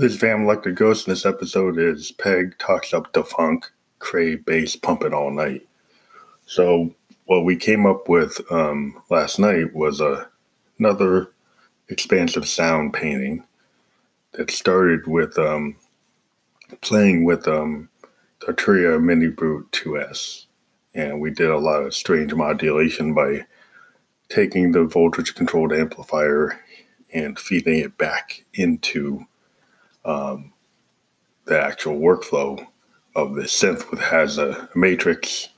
This Van Electric Ghost in this episode is Peg talks up the funk, Cray bass pumping all night. So what we came up with um, last night was a, another expansive sound painting that started with um, playing with um, the Arturia Mini Brute 2S. And we did a lot of strange modulation by taking the voltage controlled amplifier and feeding it back into um, the actual workflow of the synth, which has a matrix,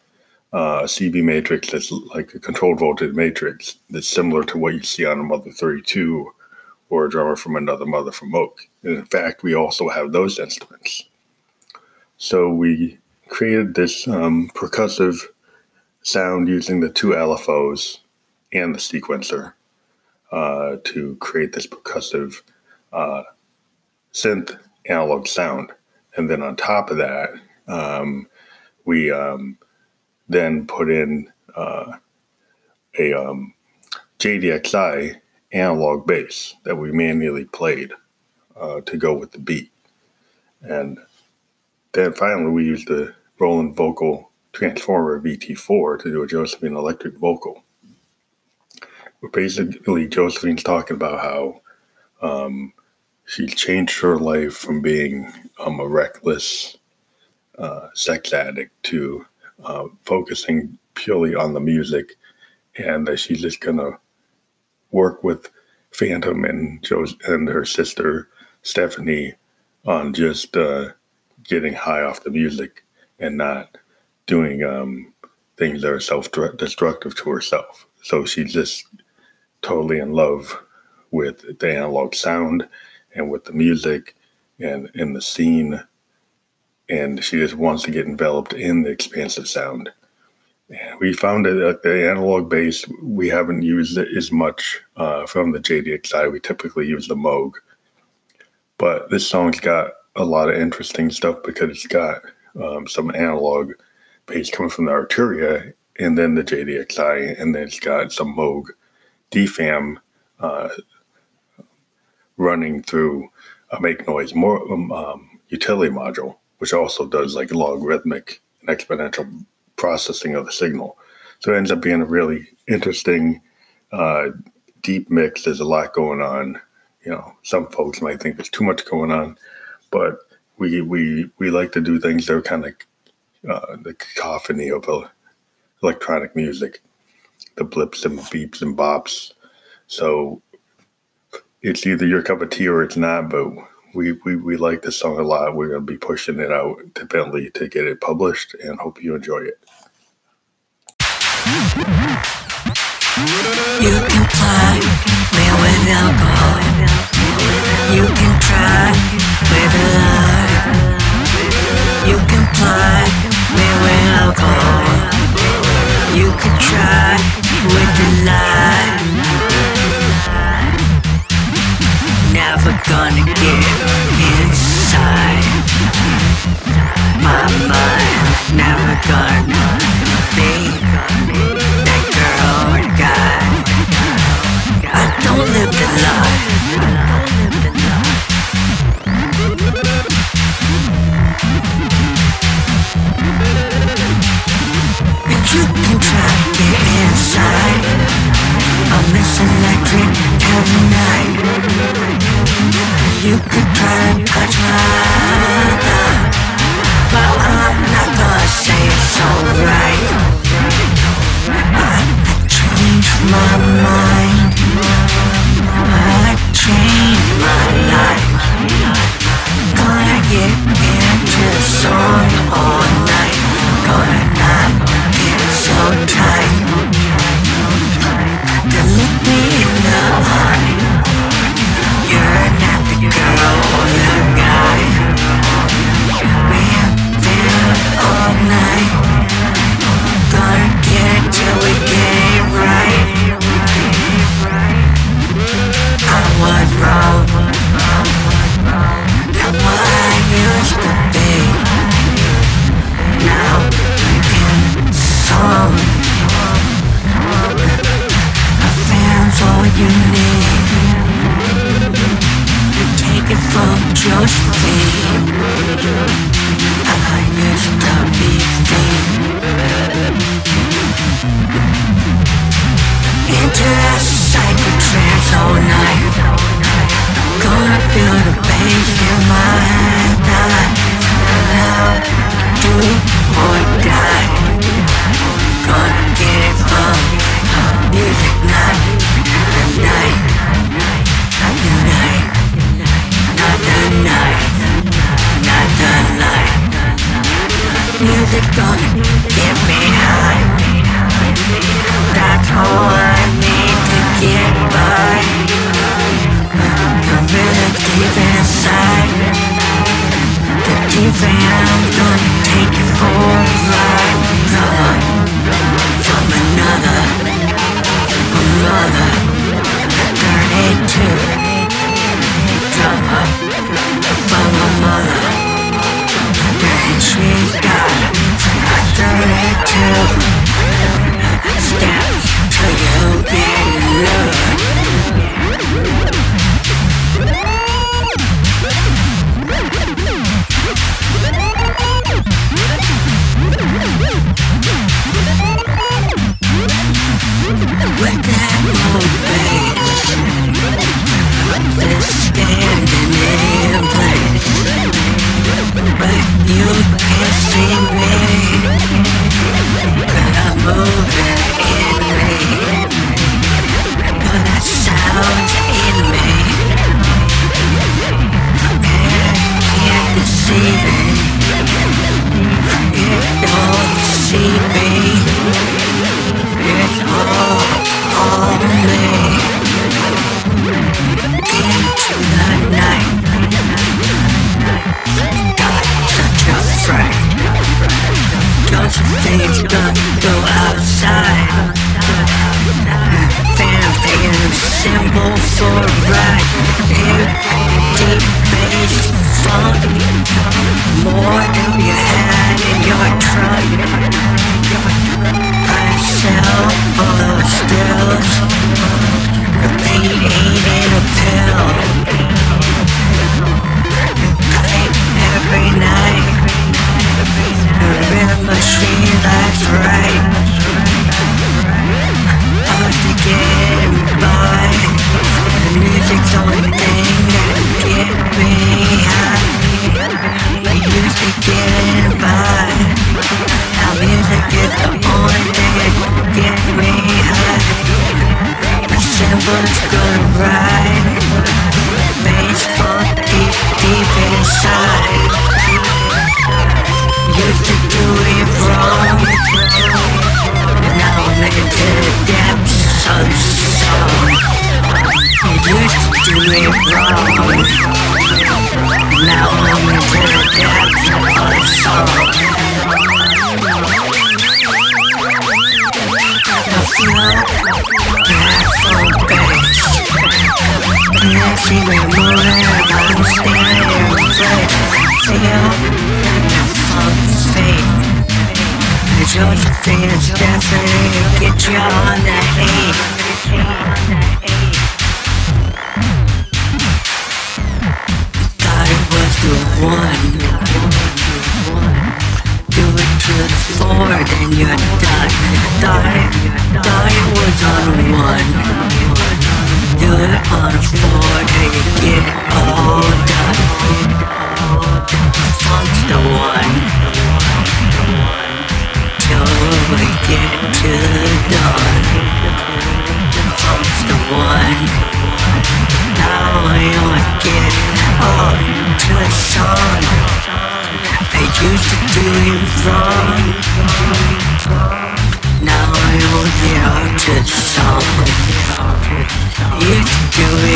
uh, a CV matrix that's like a controlled voltage matrix that's similar to what you see on a Mother 32 or a drummer from another mother from Moog. And in fact, we also have those instruments. So we created this um, percussive sound using the two LFOs and the sequencer uh, to create this percussive uh, synth analog sound. And then on top of that, um, we um, then put in uh, a um, JDXI analog bass that we manually played uh, to go with the beat. And then finally, we used the Roland Vocal Transformer VT4 to do a Josephine electric vocal. Basically Josephine's talking about how um, she changed her life from being um, a reckless uh, sex addict to uh, focusing purely on the music, and that she's just gonna work with Phantom and Joe's and her sister Stephanie on just uh, getting high off the music and not doing um, things that are self-destructive to herself. So she's just totally in love with the analog sound and with the music and in the scene. And she just wants to get enveloped in the expansive sound. And we found that the analog bass, we haven't used it as much uh, from the JDXI. We typically use the Moog. But this song's got a lot of interesting stuff because it's got um, some analog bass coming from the Arturia and then the JDXI, and then it's got some Moog DFAM uh, running through a make noise more um, um, utility module, which also does like logarithmic and exponential processing of the signal. So it ends up being a really interesting, uh, deep mix. There's a lot going on. You know, some folks might think there's too much going on, but we we we like to do things that are kind of uh, the cacophony of electronic music, the blips and beeps and bops. So it's either your cup of tea or it's not, but we, we, we like this song a lot. We're going to be pushing it out to Bentley to get it published and hope you enjoy it. You can play me with alcohol. You can try with a lie. You can play me with alcohol. I don't Music gonna get me high. That's all I need to get by. She's got a 32 steps till you get love. Josephine's don't go outside. Fanfare symbol for right. Here, deep bass funk. More than you had in your trunk. I sell depths of the. You used to it wrong. Now The Josephine's definitely get you on the eight. Thought was the one. Do it to the four, then you're done. Thought it, was on one. Do it on a four, then you get all done. Funk's the one. Get to the dawn. Funk's the one. Now I only get up to the sun. I used to do it wrong. Now I only get up to the sun. Used to do it